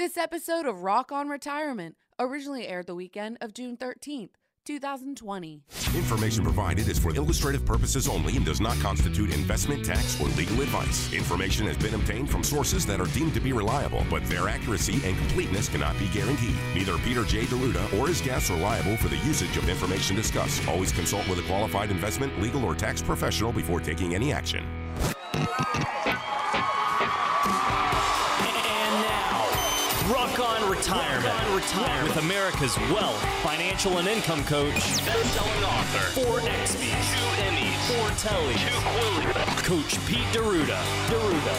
This episode of Rock on Retirement originally aired the weekend of June 13th, 2020. Information provided is for illustrative purposes only and does not constitute investment, tax, or legal advice. Information has been obtained from sources that are deemed to be reliable, but their accuracy and completeness cannot be guaranteed. Neither Peter J. D'Arruda or his guests are liable for the usage of information discussed. Always consult with a qualified investment, legal, or tax professional before taking any action. Retirement, Rock on Retirement. with America's wealth, financial, and income coach, best-selling author, four XBs, two Emmys, four Telly, two Quillies, Coach Pete Deruda. D'Arruda.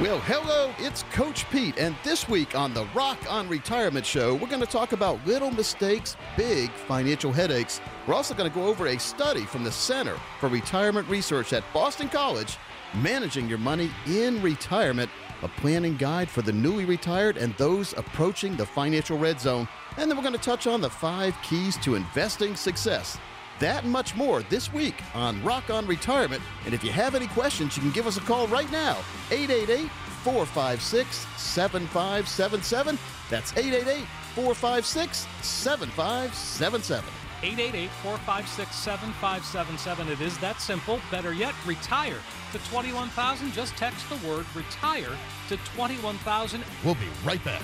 Well, hello, it's Coach Pete, and this week on the Rock on Retirement Show, we're going to talk about little mistakes, big financial headaches. We're also going to go over a study from the Center for Retirement Research at Boston College, Managing Your Money in Retirement, a planning guide for the newly retired and those approaching the financial red zone. And then we're going to touch on the five keys to investing success. That and much more this week on Rock on Retirement. And if you have any questions, you can give us a call right now 888 456 7577. That's 888 456 7577. 888-456-7577. It is that simple. Better yet, retire to 21,000. Just text the word retire to 21,000. We'll be right back.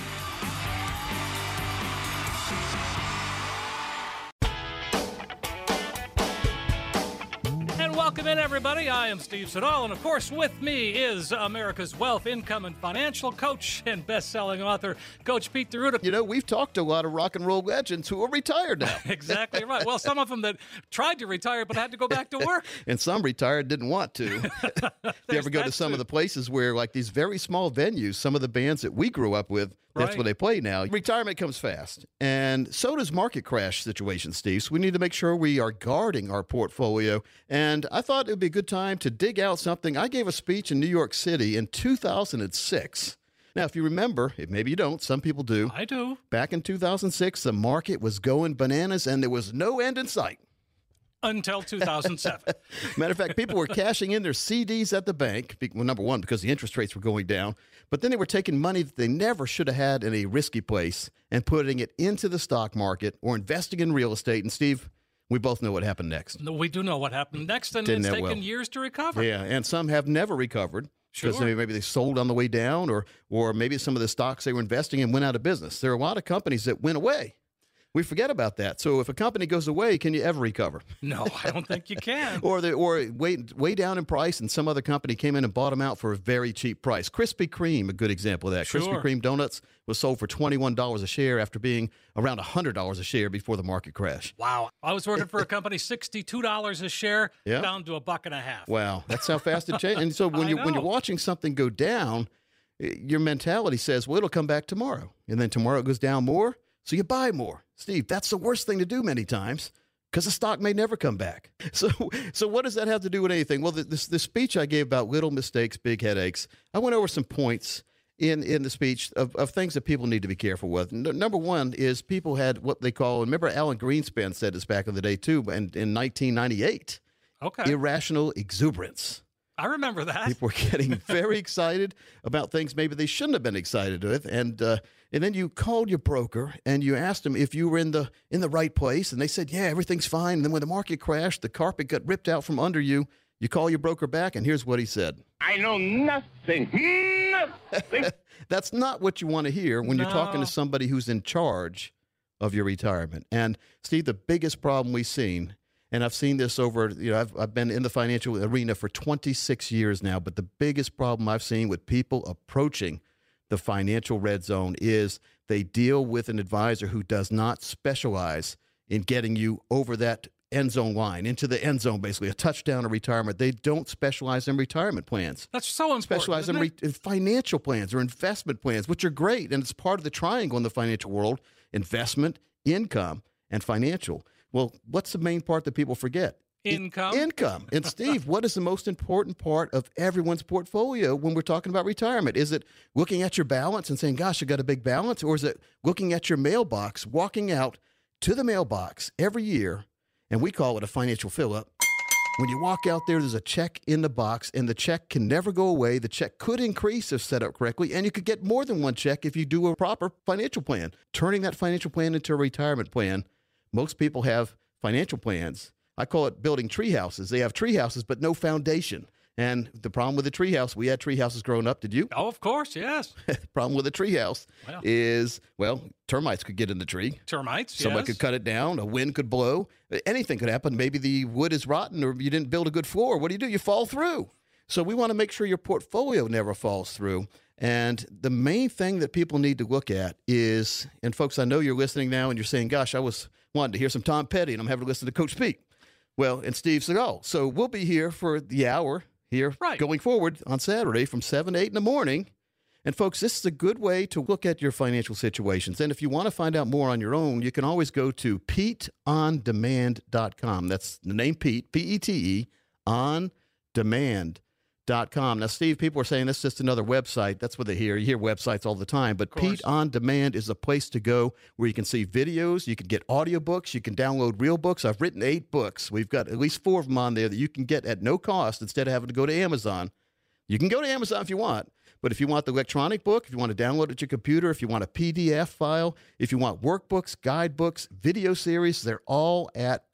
In, everybody. I am Steve Siddall, and of course, with me is America's wealth, income, and financial coach and best-selling author, Coach Pete D'Arruda. You know, we've talked to a lot of rock and roll legends who are retired now. exactly right. Well, some of them that tried to retire but had to go back to work. and some retired didn't want to. if you ever go to some of the places where, like these very small venues, some of the bands that we grew up with, that's Right. where they play now. Retirement comes fast. And so does market crash situations, Steve. So we need to make sure we are guarding our portfolio. And I thought it would be a good time to dig out something. I gave a speech in New York City in 2006. Now, if you remember, if maybe you don't, some people do. I do. Back in 2006, the market was going bananas and there was no end in sight. Until 2007. Matter of fact, people were cashing in their CDs at the bank. Well, number one, because the interest rates were going down, but then they were taking money that they never should have had in a risky place and putting it into the stock market or investing in real estate. And Steve, we both know what happened next. No, we do know what happened next, and Didn't it's taken well. years to recover. Yeah, and some have never recovered. Because Sure. maybe they sold on the way down, or or maybe some of the stocks they were investing in went out of business. There are a lot of companies that went away. We forget about that. So if a company goes away, can you ever recover? No, I don't think you can. or they or way way down in price, and some other company came in and bought them out for a very cheap price. Krispy Kreme, a good example of that. Sure. Krispy Kreme donuts was sold for twenty one dollars a share after being around hundred dollars a share before the market crash. Wow. I was working for a company, $62 a share, Yeah. down to a buck and a half. Wow, that's how fast it changed. And so when you when you're watching something go down, eh, your mentality says, "Well, it'll come back tomorrow," and then tomorrow it goes down more, so you buy more. Steve, that's the worst thing to do many times because the stock may never come back. So, so what does that have to do with anything? Well, the, this the speech I gave about little mistakes, big headaches. I went over some points in in the speech of, of things that people need to be careful with. N- number one is people had what they call. Remember, Alan Greenspan said this back in the day too, in, in 1998. Okay. Irrational exuberance. I remember that. People were getting very excited about things maybe they shouldn't have been excited with, and uh, and then you called your broker and you asked them if you were in the in the right place, and they said, yeah, everything's fine. And then when the market crashed, the carpet got ripped out from under you. You call your broker back, and here's what he said. I know nothing. Nothing. That's not what you want to hear when you're talking to somebody who's in charge of your retirement. And Steve, the biggest problem we've seen, and I've seen this over, you know, I've, I've been in the financial arena for 26 years now, but the biggest problem I've seen with people approaching the financial red zone is they deal with an advisor who does not specialize in getting you over that end zone line into the end zone, basically a touchdown of retirement. They don't specialize in retirement plans That's so important. specialize in, re- in financial plans or investment plans, which are great. And it's part of the triangle in the financial world investment, income, and financial. Well, what's the main part that people forget? Income. income. And Steve, what is the most important part of everyone's portfolio when we're talking about retirement? Is it looking at your balance and saying, gosh, I got a big balance? Or is it looking at your mailbox, walking out to the mailbox every year, and we call it a financial fill up, When you walk out there, there's a check in the box, and the check can never go away. The check could increase if set up correctly, and you could get more than one check if you do a proper financial plan. Turning that financial plan into a retirement plan. Most people have financial plans. I call it building tree houses. They have tree houses, but no foundation. And the problem with the treehouse, we had tree houses growing up. Did you? Oh, of course, yes. the problem with a treehouse Well. is, well, termites could get in the tree. Termites, yes. Someone yes. could cut it down. A wind could blow. Anything could happen. Maybe the wood is rotten or you didn't build a good floor. What do you do? You fall through. So we want to make sure your portfolio never falls through. And the main thing that people need to look at is, and folks, I know you're listening now and you're saying, gosh, I was wanting to hear some Tom Petty and I'm having to listen to Coach Pete. Well, and Steve Seagal. Oh, so we'll be here for the hour here Right. going forward on Saturday from 7 to 8 in the morning. And folks, this is a good way to look at your financial situations. And if you want to find out more on your own, you can always go to PeteOnDemand.com. That's the name Pete, P E T E, on demand.com. Now, Steve, people are saying that's just another website. That's what they hear. You hear websites all the time. But. Pete on Demand is a place to go where you can see videos, you can get audiobooks, you can download real books. I've written eight books. We've got at least four of them on there that you can get at no cost instead of having to go to Amazon. You can go to Amazon if you want, but if you want the electronic book, if you want to download it to your computer, if you want a PDF file, if you want workbooks, guidebooks, video series, they're all at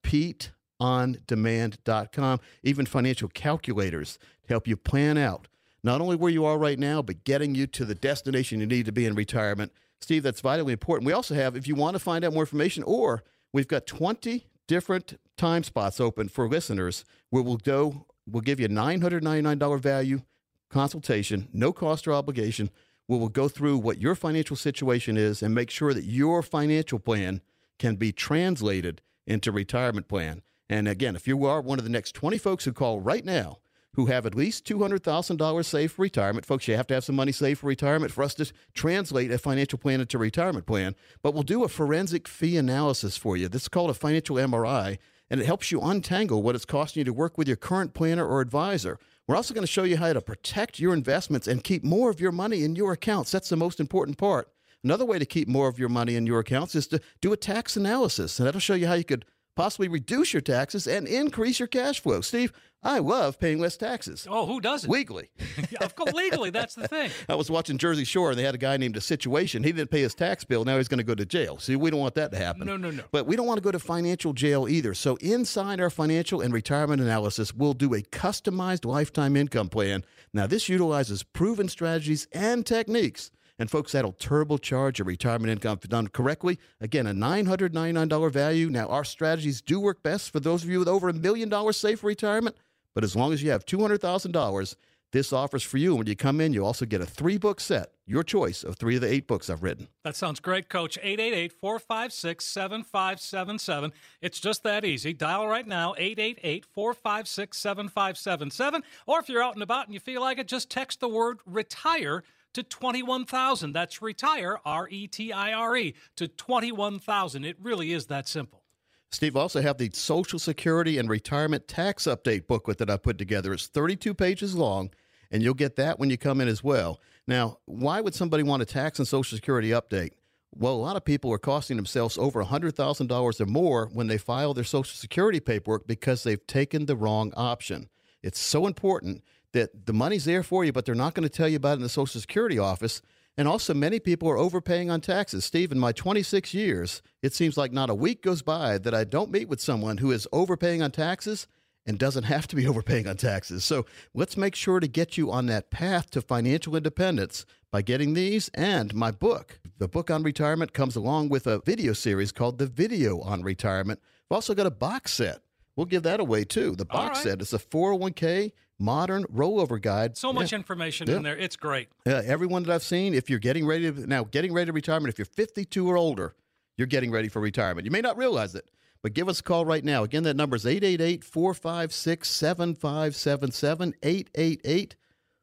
PeteOnDemand.com. Even financial calculators to help you plan out not only where you are right now, but getting you to the destination you need to be in retirement. Steve, that's vitally important. We also have, if you want to find out more information, or we've got 20 different time spots open for listeners where we'll go, we'll give you a $999 value consultation, no cost or obligation, we'll go through what your financial situation is and make sure that your financial plan can be translated into retirement plan. And again, if you are one of the next 20 folks who call right now who have at least $200,000 saved for retirement, folks, you have to have some money saved for retirement for us to translate a financial plan into a retirement plan. But we'll do a forensic fee analysis for you. This is called a financial MRI, and it helps you untangle what it's costing you to work with your current planner or advisor. We're also going to show you how to protect your investments and keep more of your money in your accounts. That's the most important part. Another way to keep more of your money in your accounts is to do a tax analysis, and that'll show you how you could possibly reduce your taxes and increase your cash flow. Steve, I love paying less taxes Oh, who doesn't? legally. Of course, legally, that's the thing. I was watching Jersey Shore and they had a guy named a situation. He didn't pay his tax bill. Now he's going to go to jail. See, we don't want that to happen. No, no, no. But we don't want to go to financial jail either. So inside our financial and retirement analysis, we'll do a customized lifetime income plan. Now this utilizes proven strategies and techniques. And folks, that'll turbocharge your retirement income if done correctly. Again, a $999 value. Now, our strategies do work best for those of you with over a million dollars saved for retirement. But as long as you have $200,000, this offers for you. And when you come in, you also get a three book set, your choice of three of the eight books I've written. That sounds great, Coach. 888 456 7577. It's just that easy. Dial right now, 888 456 7577. Or if you're out and about and you feel like it, just text the word retire to 21,000. That's retire, R E T I R E, to 21,000. It really is that simple. Steve, also have the Social Security and Retirement Tax Update booklet that I put together. It's 32 pages long, and you'll get that when you come in as well. Now, why would somebody want a tax and Social Security update? Well, a lot of people are costing themselves over $100,000 or more when they file their Social Security paperwork because they've taken the wrong option. It's so important that the money's there for you, but they're not going to tell you about it in the Social Security office. And also, many people are overpaying on taxes. Steve, in my 26 years, it seems like not a week goes by that I don't meet with someone who is overpaying on taxes and doesn't have to be overpaying on taxes. So let's make sure to get you on that path to financial independence by getting these and my book. The book on retirement comes along with a video series called The Video on Retirement. I've also got a box set. We'll give that away too. The box right. set is a 401k modern rollover guide. So much information Yeah. in there. It's great. Uh, everyone that I've seen, if you're getting ready to now getting ready to retirement, if you're 52 or older, you're getting ready for retirement. You may not realize it, but give us a call right now. Again, that number is 888 456 7577. 888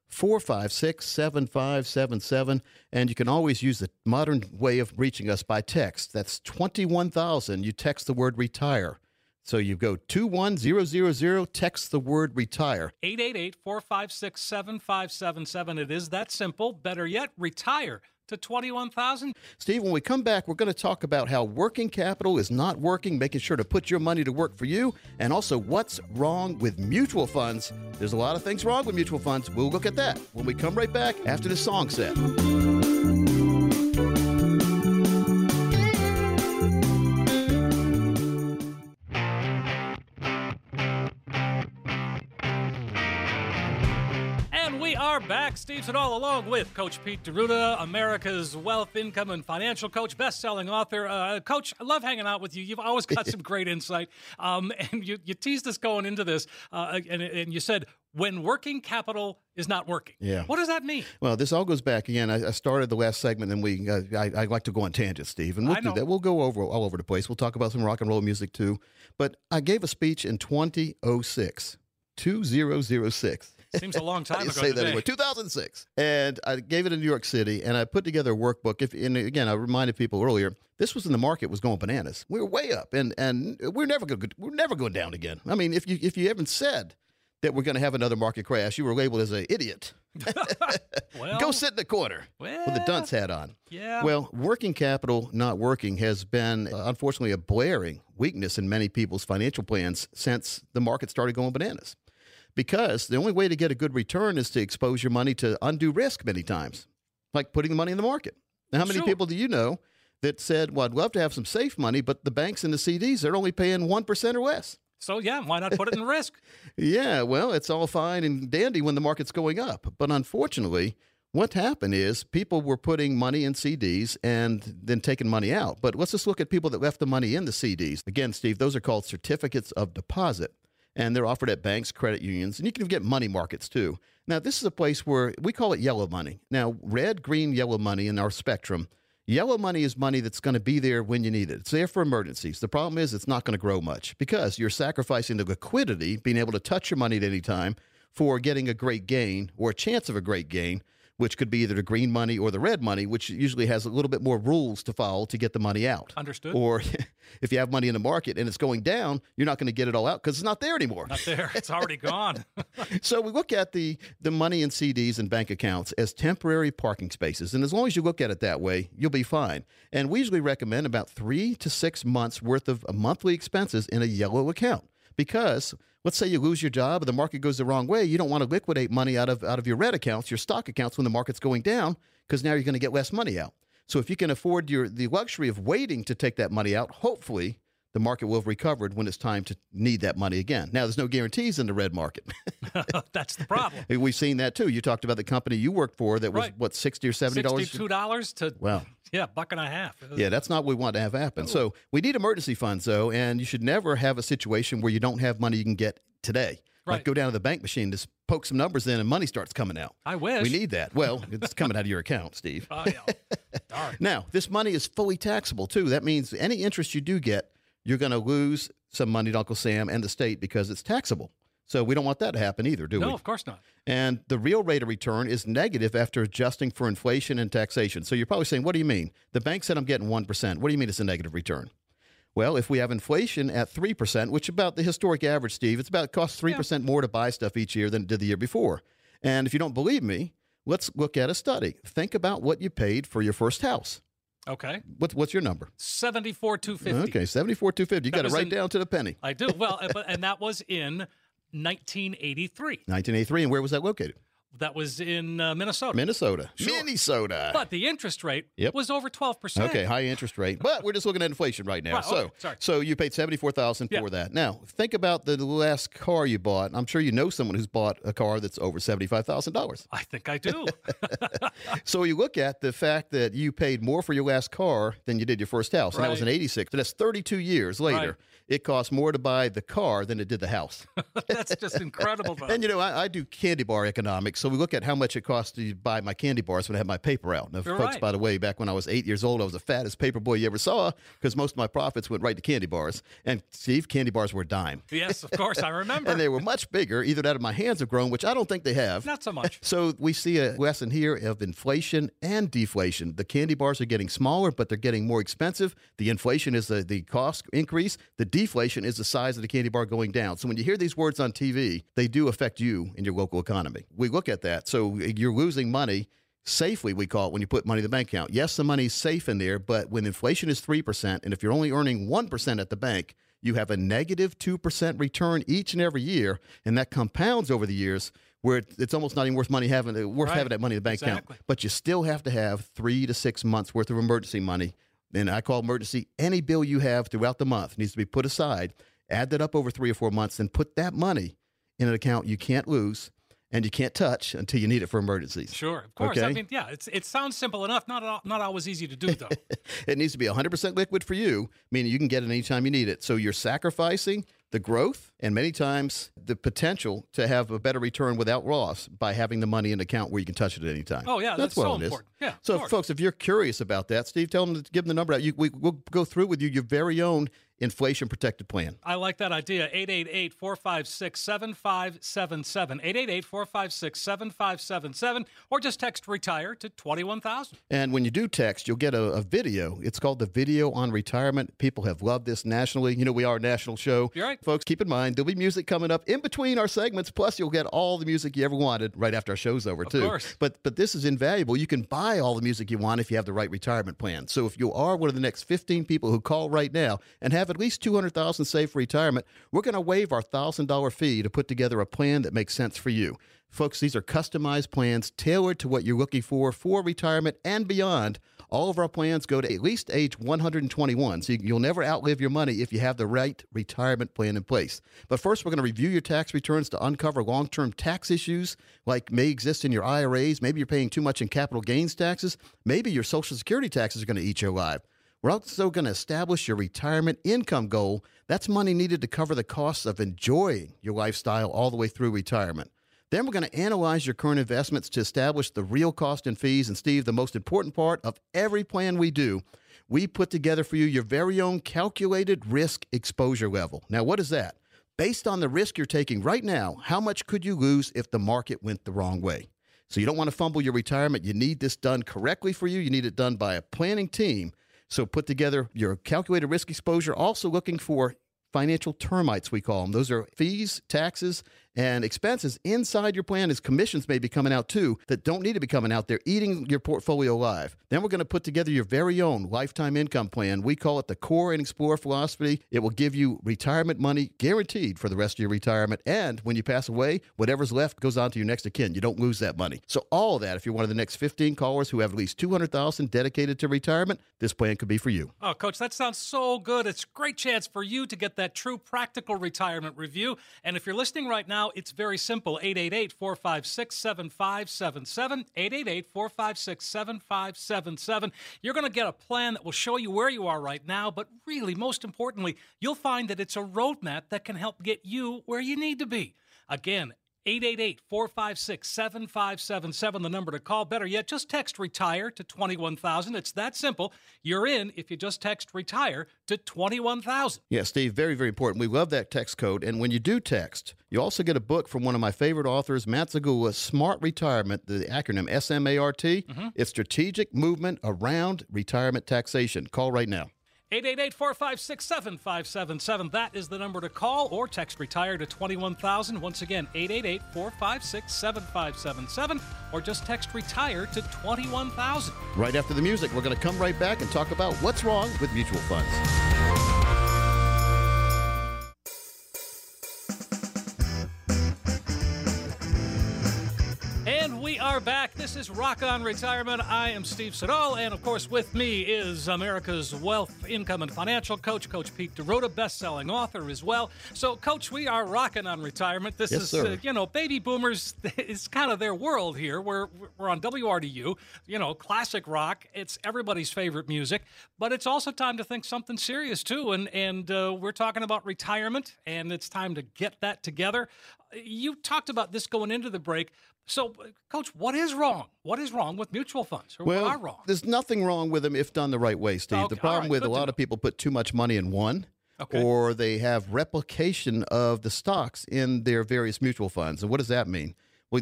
456 7577. And you can always use the modern way of reaching us by text. That's 21,000. You text the word retire. So you go 21000, text the word retire. 888 456 7577. It is that simple. Better yet, retire to 21,000. Steve, when we come back, we're going to talk about how working capital is not working, making sure to put your money to work for you, and also what's wrong with mutual funds. There's a lot of things wrong with mutual funds. We'll look at that when we come right back after the song set. Back. Steve Siddall along with Coach Pete D'Arruda, America's wealth, income, and financial coach, best-selling author. Uh, coach, I love hanging out with you. You've always got some great insight. Um, and you, you teased us going into this, uh, and, and you said, when working capital is not working. Yeah. What does that mean? Well, this all goes back again. I, I started the last segment, and we uh, I, I like to go on tangents, Steve, and we'll I do know. that. We'll go over all over the place. We'll talk about some rock and roll music too. But I gave a speech in 2006, 2006. Seems a long time ago say today. that anyway. 2006, and I gave it in New York City, and I put together a workbook. If and again, I reminded people earlier, this was in the market was going bananas. We were way up, and and we're never going we're never going down again. I mean, if you if you haven't said that we're going to have another market crash, you were labeled as an idiot. Well, Go sit in the corner with the dunce hat on. Yeah. Well, working capital not working has been, uh, unfortunately, a blaring weakness in many people's financial plans since the market started going bananas. Because the only way to get a good return is to expose your money to undue risk many times, like putting the money in the market. Now, how many Sure. people do you know that said, Well, I'd love to have some safe money, but the banks and the CDs, they're only paying 1% or less? so yeah, why not put it in risk? Yeah, well, it's all fine and dandy when the market's going up. But unfortunately, what happened is people were putting money in CDs and then taking money out. But let's just look at people that left the money in the CDs. Again, Steve, those are called certificates of deposit, and they're offered at banks, credit unions, and you can get money markets too. Now, this is a place where we call it yellow money. Now, red, green, yellow money in our spectrum. Yellow money is money that's going to be there when you need it. It's there for emergencies. The problem is it's not going to grow much because you're sacrificing the liquidity, being able to touch your money at any time, for getting a great gain or a chance of a great gain, which could be either the green money or the red money, which usually has a little bit more rules to follow to get the money out. Understood. Or if you have money in the market and it's going down, you're not going to get it all out because it's not there anymore. Not there. It's already gone. So we look at the the money in CDs and bank accounts as temporary parking spaces, and as long as you look at it that way, you'll be fine. And we usually recommend about three to six months worth of monthly expenses in a yellow account because. Let's say you lose your job and the market goes the wrong way. You don't want to liquidate money out of out of your red accounts, your stock accounts when the market's going down, because now you're going to get less money out. So if you can afford your the luxury of waiting to take that money out, hopefully the market will have recovered when it's time to need that money again. Now, there's no guarantees in the red market. That's the problem. We've seen that too. You talked about the company you worked for that was Right. what sixty or seventy dollars. Sixty-two dollars to Wow. yeah, buck and a half. Yeah, that's not what we want to have happen. So we need emergency funds though, and you should never have a situation where you don't have money you can get today. Like Right. go down to the bank machine, just poke some numbers in, and money starts coming out. I wish. We need that. Well, it's coming out of your account, Steve. Oh, yeah. Darn. Now, this money is fully taxable too. That means any interest you do get, you're going to lose some money to Uncle Sam and the state because it's taxable. So we don't want that to happen either, do we? No, of course not. And the real rate of return is negative after adjusting for inflation and taxation. So you're probably saying, what do you mean? The bank said I'm getting 1%. What do you mean it's a negative return? Well, if we have inflation at 3%, which is about the historic average, Steve, it's about it costs 3% more to buy stuff each year than it did the year before. And if you don't believe me, let's look at a study. Think about what you paid for your first house. Okay. What's, what's your number? Seventy-four two fifty. Okay, 74 250. You got it right in- down to the penny. I do. Well, uh, but and that was in 1983. 1983. And where was that located? That was in uh, Minnesota. Minnesota. Sure. Minnesota. But the interest rate Yep. was over 12%. Okay, high interest rate, but we're just looking at inflation right now. Right, so, okay, sorry. so you paid seventy four thousand for Yeah. that. Now, think about the last car you bought. I'm sure you know someone who's bought a car that's over seventy five thousand dollars. I think I do. So you look at the fact that you paid more for your last car than you did your first house, and that was in eighty six. So that's thirty two years later. Right. It costs more to buy the car than it did the house. That's just incredible. Though. And you know, I, I do candy bar economics, So we look at how much it costs to buy my candy bars when I have my paper out. Now, You're folks, right. by the way, back when I was eight years old, I was the fattest paper boy you ever saw because most of my profits went right to candy bars. And Steve, candy bars were a dime. Yes, of course, I remember. And they were much bigger, either that or my hands have grown, which I don't think they have. Not so much. So we see a lesson here of inflation and deflation. The candy bars are getting smaller, but they're getting more expensive. The inflation is the, the cost increase. The deflation is the size of the candy bar going down. So when you hear these words on TV, they do affect you and your local economy. We look at that. So you're losing money safely, we call it when you put money in the bank account. Yes, the money's safe in there, but when inflation is 3%, and if you're only earning 1% at the bank, you have a negative 2% return each and every year, and that compounds over the years where it's almost not even worth money having uh, worth Right. having that money in the bank Exactly. account. But you still have to have three to six months worth of emergency money. And I call emergency any bill you have throughout the month needs to be put aside. Add that up over three or four months, and put that money in an account you can't lose and you can't touch until you need it for emergencies. Sure, of course. I Okay. mean, yeah, it's it sounds simple enough. Not al- not always easy to do though. It needs to be 100% liquid for you, meaning you can get it anytime you need it. So you're sacrificing the growth and many times the potential to have a better return without loss by having the money in an account where you can touch it at any time. Oh, yeah, that's what so is. important. Yeah, So, folks, if you're curious about that, Steve, tell them to give them the number out. You, we, we'll go through with you your very own inflation protected plan. I like that idea. 888 456 7577. 888 456 7577. Or just text retire to 21000. And when you do text, you'll get a, a video. It's called the Video on Retirement. People have loved this nationally. You know, we are a national show. You're right. Folks, keep in mind, there'll be music coming up in between our segments. Plus, you'll get all the music you ever wanted right after our show's over, too. course. But, but this is invaluable. You can buy all the music you want if you have the right retirement plan. So if you are one of the next 15 people who call right now and have at least 200000 saved for retirement, we're going to waive our $1,000 fee to put together a plan that makes sense for you. Folks, these are customized plans tailored to what you're looking for for retirement and beyond. All of our plans go to at least age 121, so you- you'll never outlive your money if you have the right retirement plan in place. But first, we're going to review your tax returns to uncover long term tax issues like may exist in your IRAs. Maybe you're paying too much in capital gains taxes. Maybe your Social Security taxes are going to eat you alive. We're also going to establish your retirement income goal. That's money needed to cover the costs of enjoying your lifestyle all the way through retirement. Then we're going to analyze your current investments to establish the real cost and fees. And Steve, the most important part of every plan we do, we put together for you your very own calculated risk exposure level. Now, what is that? Based on the risk you're taking right now, how much could you lose if the market went the wrong way? So you don't want to fumble your retirement. You need this done correctly for you. You need it done by a planning team. So put together your calculated risk exposure, also looking for financial termites, we call them. Those are fees, taxes, and expenses inside your plan as commissions may be coming out too that don't need to be coming out. They're eating your portfolio alive. Then we're going to put together your very own lifetime income plan. We call it the Core and Explore philosophy. It will give you retirement money guaranteed for the rest of your retirement. And when you pass away, whatever's left goes on to your next of kin. You don't lose that money. So all of that, if you're one of the next 15 callers who have at least 200,000 dedicated to retirement, this plan could be for you. Oh, Coach, that sounds so good. It's a great chance for you to get that true practical retirement review. And if you're listening right now, it's very simple 888 456 7577. 888 456 7577. You're going to get a plan that will show you where you are right now, but really, most importantly, you'll find that it's a roadmap that can help get you where you need to be. Again, 888 456 7577, the number to call. Better yet, just text retire to 21000. It's that simple. You're in if you just text retire to 21000. Yeah, Steve, very, very important. We love that text code. And when you do text, you also get a book from one of my favorite authors, Matt Zagula, Smart Retirement, the acronym SMART. Mm-hmm. It's Strategic Movement Around Retirement Taxation. Call right now. 888 456 7577. That is the number to call or text retire to 21000. Once again, 888 456 7577 or just text retire to 21000. Right after the music, we're going to come right back and talk about what's wrong with mutual funds. We are back. This is Rock on Retirement. I am Steve Siddall, and of course, with me is America's wealth, income, and financial coach, Coach Pete D'Arruda, best-selling author as well. So, Coach, we are rocking on retirement. This Yes, is. Uh, you know, baby boomers. It's kind of their world here. We're we're on WRDU. You know, classic rock. It's everybody's favorite music, but it's also time to think something serious too. And and uh, we're talking about retirement, and it's time to get that together. You talked about this going into the break, So, uh, Coach, what is wrong? What is wrong with mutual funds? Or Well, what are wrong? there's nothing wrong with them if done the right way, Steve. Okay, the problem right, with a lot know. of people put too much money in one. Okay. Or they have replication of the stocks in their various mutual funds. And what does that mean?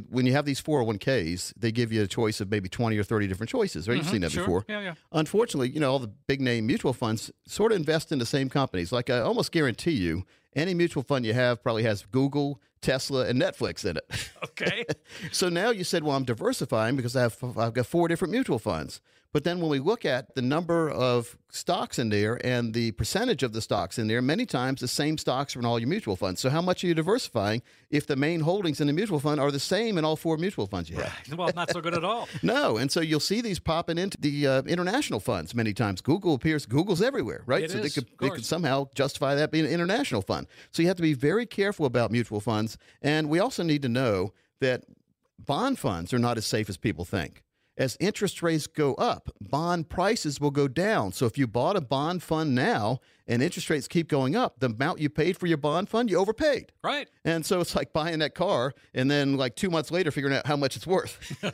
When you have these 401ks, they give you a choice of maybe 20 or 30 different choices, right? You've seen that Mm-hmm. sure. before. Yeah, yeah. Unfortunately, you know, all the big name mutual funds sort of invest in the same companies. Like I almost guarantee you, any mutual fund you have probably has Google, Tesla, and Netflix in it. Okay. so now you said, well, I'm diversifying because I have I've got four different mutual funds. But then when we look at the number of stocks in there and the percentage of the stocks in there, many times the same stocks are in all your mutual funds. So how much are you diversifying if the main holdings in the mutual fund are the same in all four mutual funds you have? well, not so good at all. No, and so you'll see these popping into the uh, international funds many times. Google appears, Google's everywhere, right? It so is, they could they could somehow justify that being an international fund. So you have to be very careful about mutual funds, and we also need to know that bond funds are not as safe as people think. As interest rates go up, bond prices will go down. So if you bought a bond fund now and interest rates keep going up, the amount you paid for your bond fund, you overpaid. Right. And so it's like buying that car and then like two months later figuring out how much it's worth.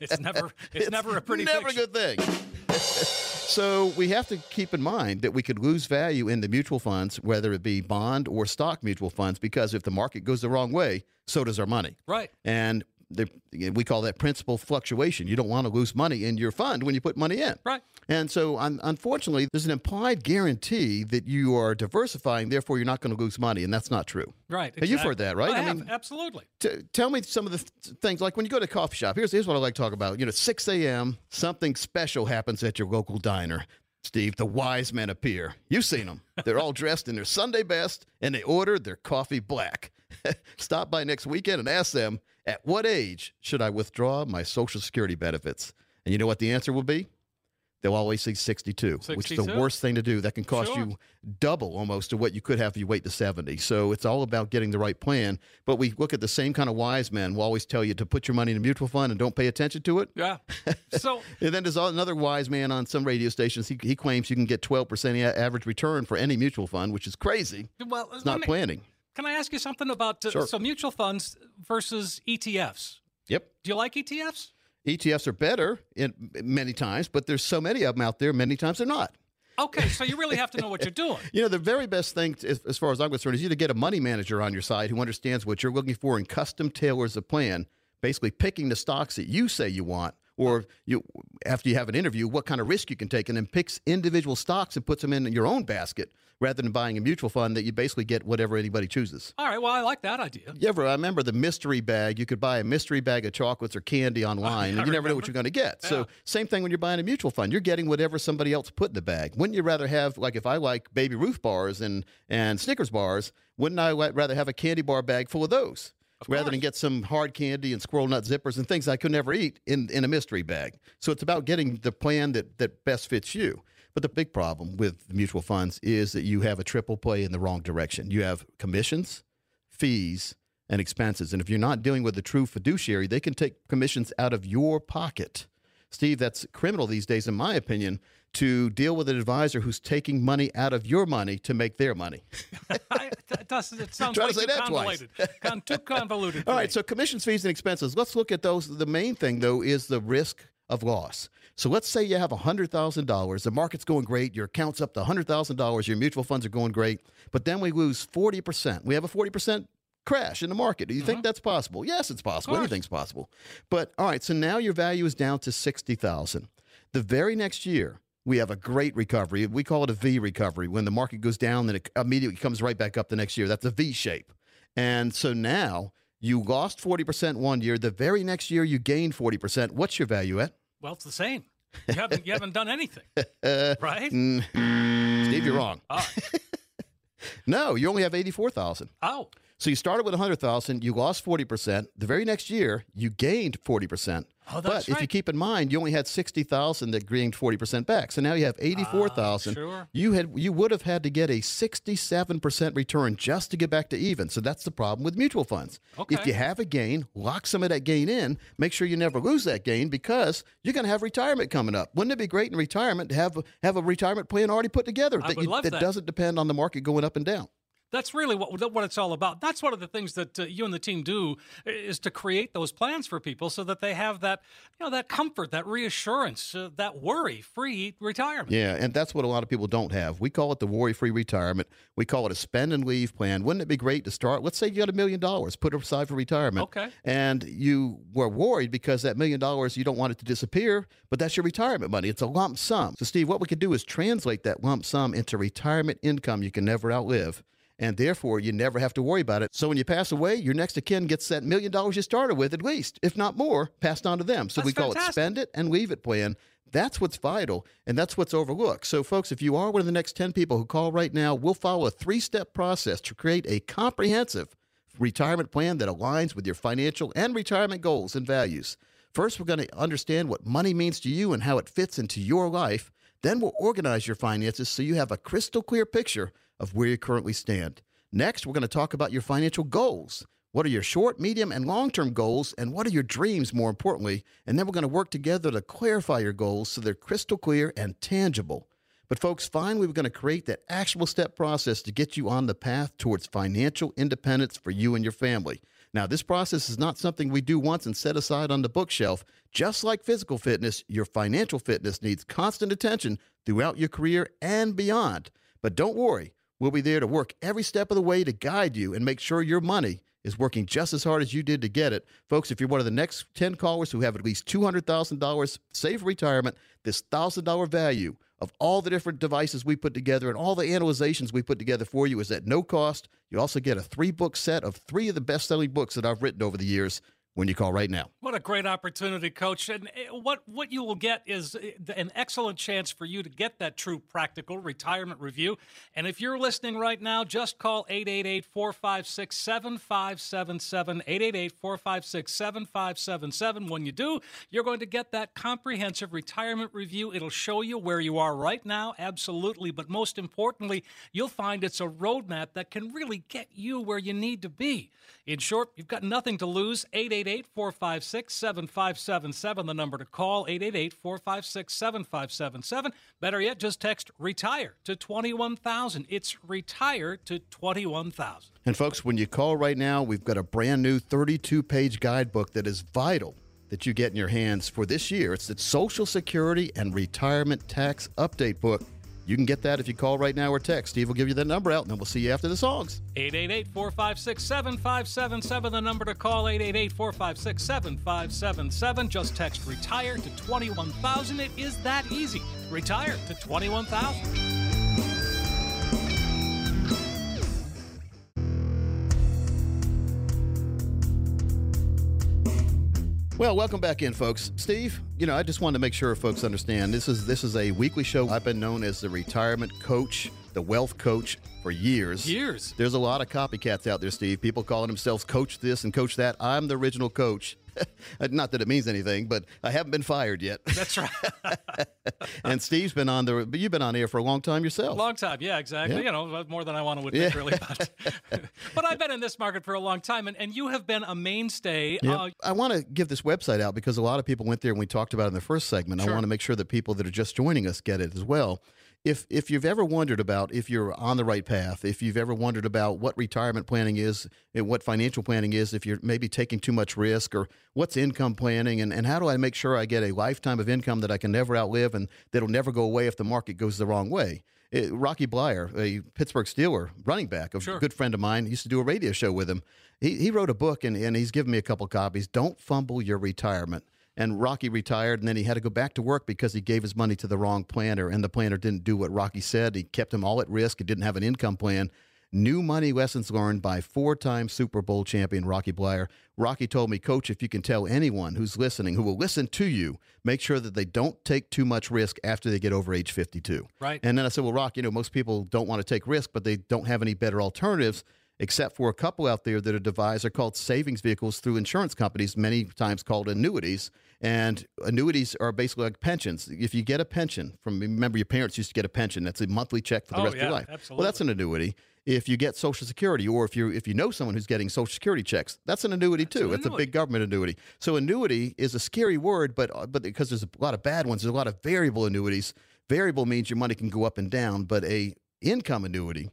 It's never it's, never a pretty never picture. a good thing. so we have to keep in mind that we could lose value in the mutual funds, whether it be bond or stock mutual funds, because if the market goes the wrong way, so does our money. Right. And we call that principal fluctuation. You don't want to lose money in your fund when you put money in. Right. And so, un- unfortunately, there's an implied guarantee that you are diversifying, therefore, you're not going to lose money. And that's not true. Right. Now, you've heard that, right? I, I have, mean- absolutely. T- tell me some of the th- things like when you go to a coffee shop. Here's here's what I like to talk about. You know, 6 a.m. Something special happens at your local diner. Steve, the wise men appear. You've seen them. They're all dressed in their Sunday best, and they order their coffee black. Stop by next weekend and ask them, at what age should I withdraw my Social Security benefits? And you know what the answer will be? They'll always say 62, which is the worst thing to do. That can cost Sure. you double almost to what you could have if you wait to 70. So it's all about getting the right plan. But we look at the same kind of wise men will always tell you to put your money in a mutual fund and don't pay attention to it. Yeah. So And then there's another wise man on some radio stations. He, he claims you can get 12% average return for any mutual fund, which is crazy. well, It's not me- planning. Can I ask you something about uh, Sure. so mutual funds versus ETFs? Yep. Do you like ETFs? ETFs are better in many times, but there's so many of them out there, many times they're not. Okay, so you really have to know what you're doing. You know, the very best thing, as, as far as I'm concerned, is you to get a money manager on your side who understands what you're looking for and custom tailors a plan, basically picking the stocks that you say you want, or you after you have an interview, what kind of risk you can take, and then picks individual stocks and puts them in your own basket rather than buying a mutual fund that you basically get whatever anybody chooses. All right, well, I like that idea. You ever, I remember the mystery bag. You could buy a mystery bag of chocolates or candy online, and you never know what you're going to get. Yeah. So, same thing when you're buying a mutual fund. You're getting whatever somebody else put in the bag. Wouldn't you rather have, like, if I like Baby Ruth bars and and Snickers bars, wouldn't I rather have a candy bar bag full of those? rather than get some hard candy and squirrel nut zippers and things I could never eat in, in a mystery bag. So it's about getting the plan that, that best fits you. But the big problem with mutual funds is that you have a triple play in the wrong direction. You have commissions, fees, and expenses. And if you're not dealing with a true fiduciary, they can take commissions out of your pocket. Steve, that's criminal these days, in my opinion, to deal with an advisor who's taking money out of your money to make their money. I, that does, it sounds Try to say that twice. convoluted. Con, too convoluted. All right, so commissions, fees, and expenses. Let's look at those. The main thing, though, is the risk of loss. So let's say you have $100,000. The market's going great. Your account's up to $100,000. Your mutual funds are going great. But then we lose 40%. We have a 40% crash in the market. Do you think uh-huh. that's possible? Yes, it's possible. Anything's possible. But all right, so now your value is down to 60,000. The very next year, we have a great recovery. We call it a V recovery. When the market goes down, then it immediately comes right back up the next year. That's a V shape. And so now you lost 40% one year. The very next year, you gained 40%. What's your value at? Well, it's the same. You haven't, you haven't done anything, right? Mm-hmm. Steve, you're wrong. Oh, No, you only have 84,000. oh, So you started with 100,000, you lost 40%. The very next year, you gained 40%. Oh, but that's if you keep in mind, you only had 60,000 that gained 40% back. So now you have 84,000. Ah, sure. You had you would have had to get a 67% return just to get back to even. So that's the problem with mutual funds. Okay. If you have a gain, lock some of that gain in, make sure you never lose that gain because you're going to have retirement coming up. Wouldn't it be great in retirement to have have a retirement plan already put together that, you, that that. doesn't depend on the market going up and down? That's really what what it's all about. That's one of the things that uh, you and the team do is to create those plans for people so that they have that you know that comfort, that reassurance, uh, that worry-free retirement. Yeah, and that's what a lot of people don't have. We call it the worry-free retirement. We call it a spend and leave plan. Wouldn't it be great to start? Let's say you got a million dollars, put it aside for retirement. Okay. And you were worried because that million dollars you don't want it to disappear, but that's your retirement money. It's a lump sum. So Steve, what we could do is translate that lump sum into retirement income you can never outlive and therefore you never have to worry about it. So when you pass away, your next of kin gets that million dollars you started with at least, if not more, passed on to them. So That's we call fantastic. it spend it and leave it plan. That's what's vital, and that's what's overlooked. So, folks, if you are one of the next 10 people who call right now, we'll follow a three step process to create a comprehensive retirement plan that aligns with your financial and retirement goals and values. First, we're going to understand what money means to you and how it fits into your life. Then, we'll organize your finances so you have a crystal clear picture of where you currently stand. Next, we're going to talk about your financial goals. What are your short, medium, and long term goals? And what are your dreams, more importantly? And then we're going to work together to clarify your goals so they're crystal clear and tangible. But, folks, finally, we're going to create that actionable step process to get you on the path towards financial independence for you and your family. Now, this process is not something we do once and set aside on the bookshelf. Just like physical fitness, your financial fitness needs constant attention throughout your career and beyond. But don't worry, we'll be there to work every step of the way to guide you and make sure your money is working just as hard as you did to get it. Folks, if you're one of the next 10 callers who have at least $200,000 saved retirement, this $1,000 value of all the different devices we put together and all the analyzations we put together for you is at no cost. You also get a three book set of three of the best selling books that I've written over the years when you call right now. What a great opportunity, Coach! And uh, what what you will get is uh, an excellent chance for you to get that true practical retirement review. And if you're listening right now, just call 888-456-7577, 888-456-7577. When you do, you're going to get that comprehensive retirement review. It'll show you where you are right now, absolutely, but most importantly, you'll find it's a roadmap that can really get you where you need to be. In short, you've got nothing to lose. 888 456 7577, the number to call. 888 456 7577. Better yet, just text retire to 21000. It's retire to 21000. And folks, when you call right now, we've got a brand new 32 page guidebook that is vital that you get in your hands for this year. It's the Social Security and Retirement Tax Update Book. You can get that if you call right now or text. Steve will give you that number out, and then we'll see you after the songs. 888 456 7577, the number to call. 888 456 7577. Just text retire to 21000. It is that easy. Retire to 21000. Well, welcome back in, folks. Steve, you know, I just wanted to make sure folks understand this is this is a weekly show. I've been known as the retirement coach, the wealth coach for years. Years. There's a lot of copycats out there, Steve. People calling themselves coach this and coach that. I'm the original coach. Not that it means anything, but I haven't been fired yet. That's right. and Steve's been on the, but you've been on here for a long time yourself. Long time, yeah, exactly. Yeah. You know, more than I want to admit, Yeah. really. But, but I've been in this market for a long time, and, and you have been a mainstay. Yeah. Uh, I want to give this website out because a lot of people went there and we talked about it in the first segment. Sure. I want to make sure that people that are just joining us get it as well. If if you've ever wondered about if you're on the right path, if you've ever wondered about what retirement planning is and what financial planning is, if you're maybe taking too much risk or what's income planning and, and how do I make sure I get a lifetime of income that I can never outlive and that'll never go away if the market goes the wrong way. It, Rocky Bleier, a Pittsburgh Steeler running back, a Sure. good friend of mine, used to do a radio show with him. He, he wrote a book and, and he's given me a couple copies. Don't fumble your retirement. And Rocky retired, and then he had to go back to work because he gave his money to the wrong planner, and the planner didn't do what Rocky said. He kept him all at risk. He didn't have an income plan. New money lessons learned by four time Super Bowl champion Rocky Bleier. Rocky told me, Coach, if you can tell anyone who's listening, who will listen to you, make sure that they don't take too much risk after they get over age 52. Right. And then I said, Well, Rock, you know, most people don't want to take risk, but they don't have any better alternatives except for a couple out there that are devised are called savings vehicles through insurance companies, many times called annuities. And annuities are basically like pensions. If you get a pension from, remember your parents used to get a pension. That's a monthly check for the Oh, rest of your life. absolutely. Well, that's an annuity. If you get Social Security, or if you if you know someone who's getting Social Security checks, that's an annuity too. an it's a big government annuity. So annuity is a scary word, but but because there's a lot of bad ones, there's a lot of variable annuities. Variable means your money can go up and down, but a income annuity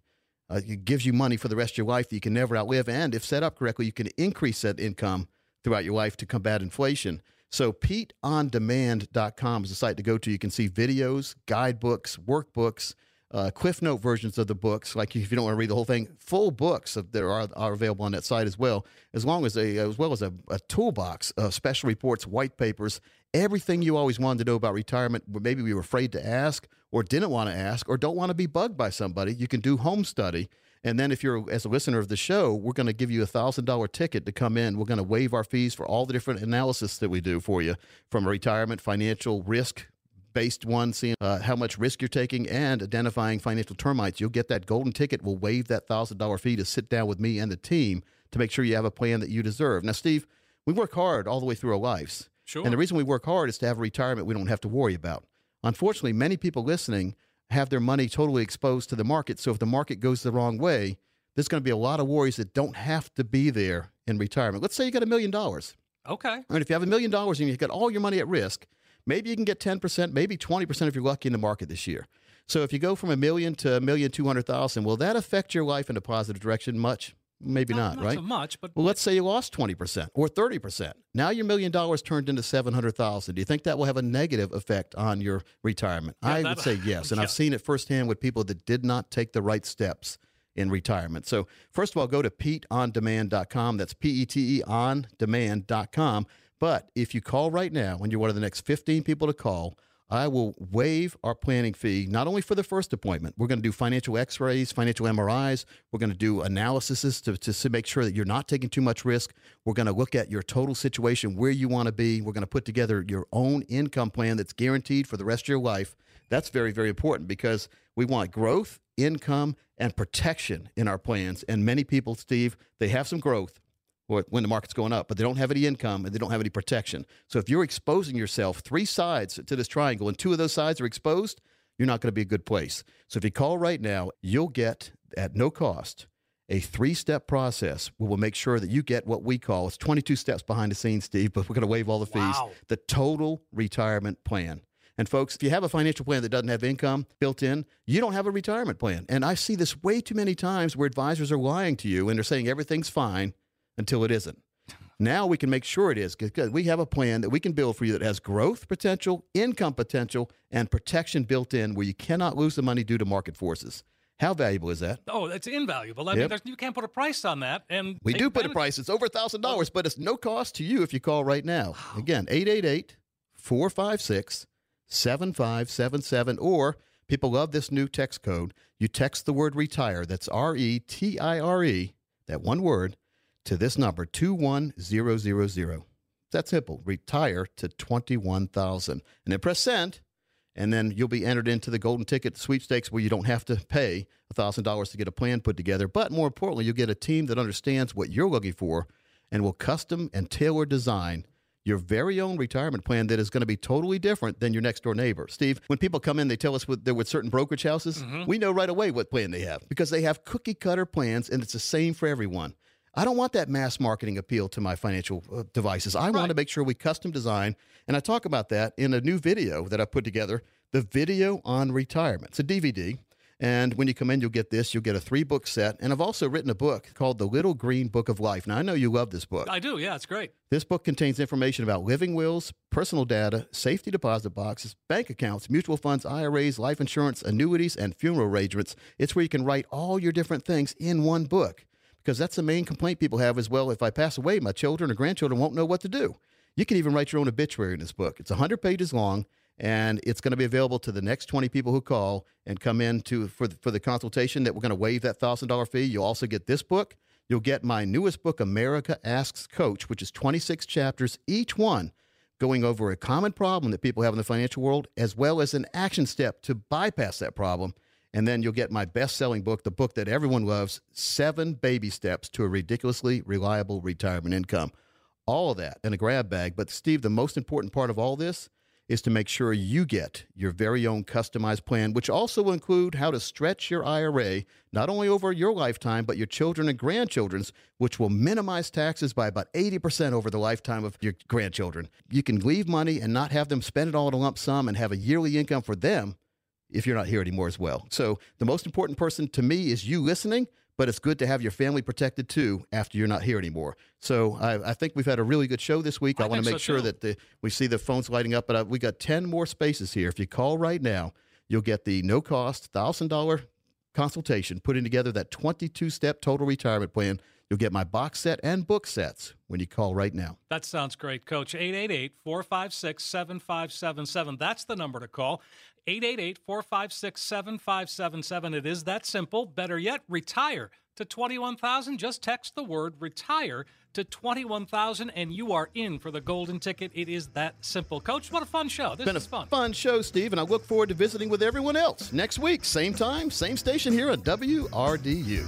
Uh, it gives you money for the rest of your life that you can never outlive. And if set up correctly, you can increase that income throughout your life to combat inflation. So, PeteOnDemand.com is the site to go to. You can see videos, guidebooks, workbooks, uh, Cliff Note versions of the books. Like if you don't want to read the whole thing, full books that are, are available on that site as well, as long as a as well as a, a toolbox of special reports, white papers, everything you always wanted to know about retirement. But maybe we were afraid to ask, or didn't want to ask, or don't want to be bugged by somebody. You can do home study. And then, if you're as a listener of the show, we're going to give you a thousand dollar ticket to come in. We're going to waive our fees for all the different analysis that we do for you, from retirement, financial risk based one, seeing uh, how much risk you're taking and identifying financial termites. You'll get that golden ticket. We'll waive that $1,000 fee to sit down with me and the team to make sure you have a plan that you deserve. Now, Steve, we work hard all the way through our lives. Sure. And the reason we work hard is to have a retirement we don't have to worry about. Unfortunately, many people listening have their money totally exposed to the market. So if the market goes the wrong way, there's going to be a lot of worries that don't have to be there in retirement. Let's say you got a million dollars. Okay. I And if you have a million dollars and you've got all your money at risk, maybe you can get 10%, maybe 20% if you're lucky in the market this year. So if you go from a million to a million two hundred thousand, will that affect your life in a positive direction much? Maybe not, not right? so much, but Well, let's say you lost 20% or 30%. Now your million dollars turned into 700,000. Do you think that will have a negative effect on your retirement? Yeah, I that- would say yes. And yeah. I've seen it firsthand with people that did not take the right steps in retirement. So, first of all, go to PeteOnDemand.com. That's P E T E on demand.com. But if you call right now and you're one of the next 15 people to call, I will waive our planning fee, not only for the first appointment, we're going to do financial x rays, financial MRIs, we're going to do analyses to, to make sure that you're not taking too much risk. We're going to look at your total situation, where you want to be. We're going to put together your own income plan that's guaranteed for the rest of your life. That's very, very important because we want growth, income, and protection in our plans. And many people, Steve, they have some growth, or when the market's going up, but they don't have any income and they don't have any protection. So if you're exposing yourself three sides to this triangle and two of those sides are exposed, you're not going to be a good place. So if you call right now, you'll get at no cost a three step process where we'll make sure that you get what we call it's 22 steps behind the scenes, Steve, but we're going to waive all the fees. Wow. The total retirement plan. And folks, if you have a financial plan that doesn't have income built in, you don't have a retirement plan. And I see this way too many times where advisors are lying to you and they're saying everything's fine until it isn't. Now we can make sure it is because we have a plan that we can build for you that has growth potential, income potential, and protection built in where you cannot lose the money due to market forces. How valuable is that? oh, it's invaluable. I mean, Yep. there's, you can't put a price on that. And We do put a price. It's over $1,000, but it's no cost to you if you call right now. Again, 888 456 7577. Or people love this new text code. You text the word retire, that's R E T I R E, that one word, to this number 21000. That's simple. Retire to 21,000. And then press send and then you'll be entered into the golden ticket sweepstakes where you don't have to pay $1000 to get a plan put together but more importantly you'll get a team that understands what you're looking for and will custom and tailor design your very own retirement plan that is going to be totally different than your next door neighbor. Steve, when people come in, they tell us what, they're with certain brokerage houses. Mm-hmm. We know right away what plan they have because they have cookie cutter plans and it's the same for everyone. I don't want that mass marketing appeal to my financial uh, devices. I want to make sure we custom design. And I talk about that in a new video that I put together the video on retirement. It's a DVD. And when you come in, you'll get this. You'll get a three book set. And I've also written a book called The Little Green Book of Life. Now, I know you love this book. I do. Yeah, it's great. This book contains information about living wills, personal data, safety deposit boxes, bank accounts, mutual funds, IRAs, life insurance, annuities, and funeral arrangements. It's where you can write all your different things in one book because that's the main complaint people have as well. If I pass away, my children or grandchildren won't know what to do. You can even write your own obituary in this book. It's 100 pages long and it's going to be available to the next 20 people who call and come in to for the, for the consultation that we're going to waive that $1000 fee. You'll also get this book. You'll get my newest book, America Asks Coach, which is 26 chapters, each one going over a common problem that people have in the financial world, as well as an action step to bypass that problem. And then you'll get my best selling book, the book that everyone loves Seven Baby Steps to a Ridiculously Reliable Retirement Income. All of that in a grab bag. But, Steve, the most important part of all this is to make sure you get your very own customized plan, which also will include how to stretch your IRA not only over your lifetime, but your children and grandchildren's, which will minimize taxes by about 80% over the lifetime of your grandchildren. You can leave money and not have them spend it all in a lump sum and have a yearly income for them if you're not here anymore as well. So the most important person to me is you listening, but it's good to have your family protected too after you're not here anymore. So I, I think we've had a really good show this week. I, I want to make so, sure too. that the, we see the phones lighting up, but uh, we got 10 more spaces here. If you call right now, you'll get the no cost $1,000 consultation, putting together that 22 step total retirement plan. You'll get my box set and book sets when you call right now. That sounds great, Coach. 888 456 7577. That's the number to call. 888 456 7577. It is that simple. Better yet, retire to 21,000. Just text the word retire to 21,000 and you are in for the golden ticket. It is that simple. Coach, what a fun show. This has been a fun. fun show, Steve, and I look forward to visiting with everyone else next week, same time, same station here at WRDU.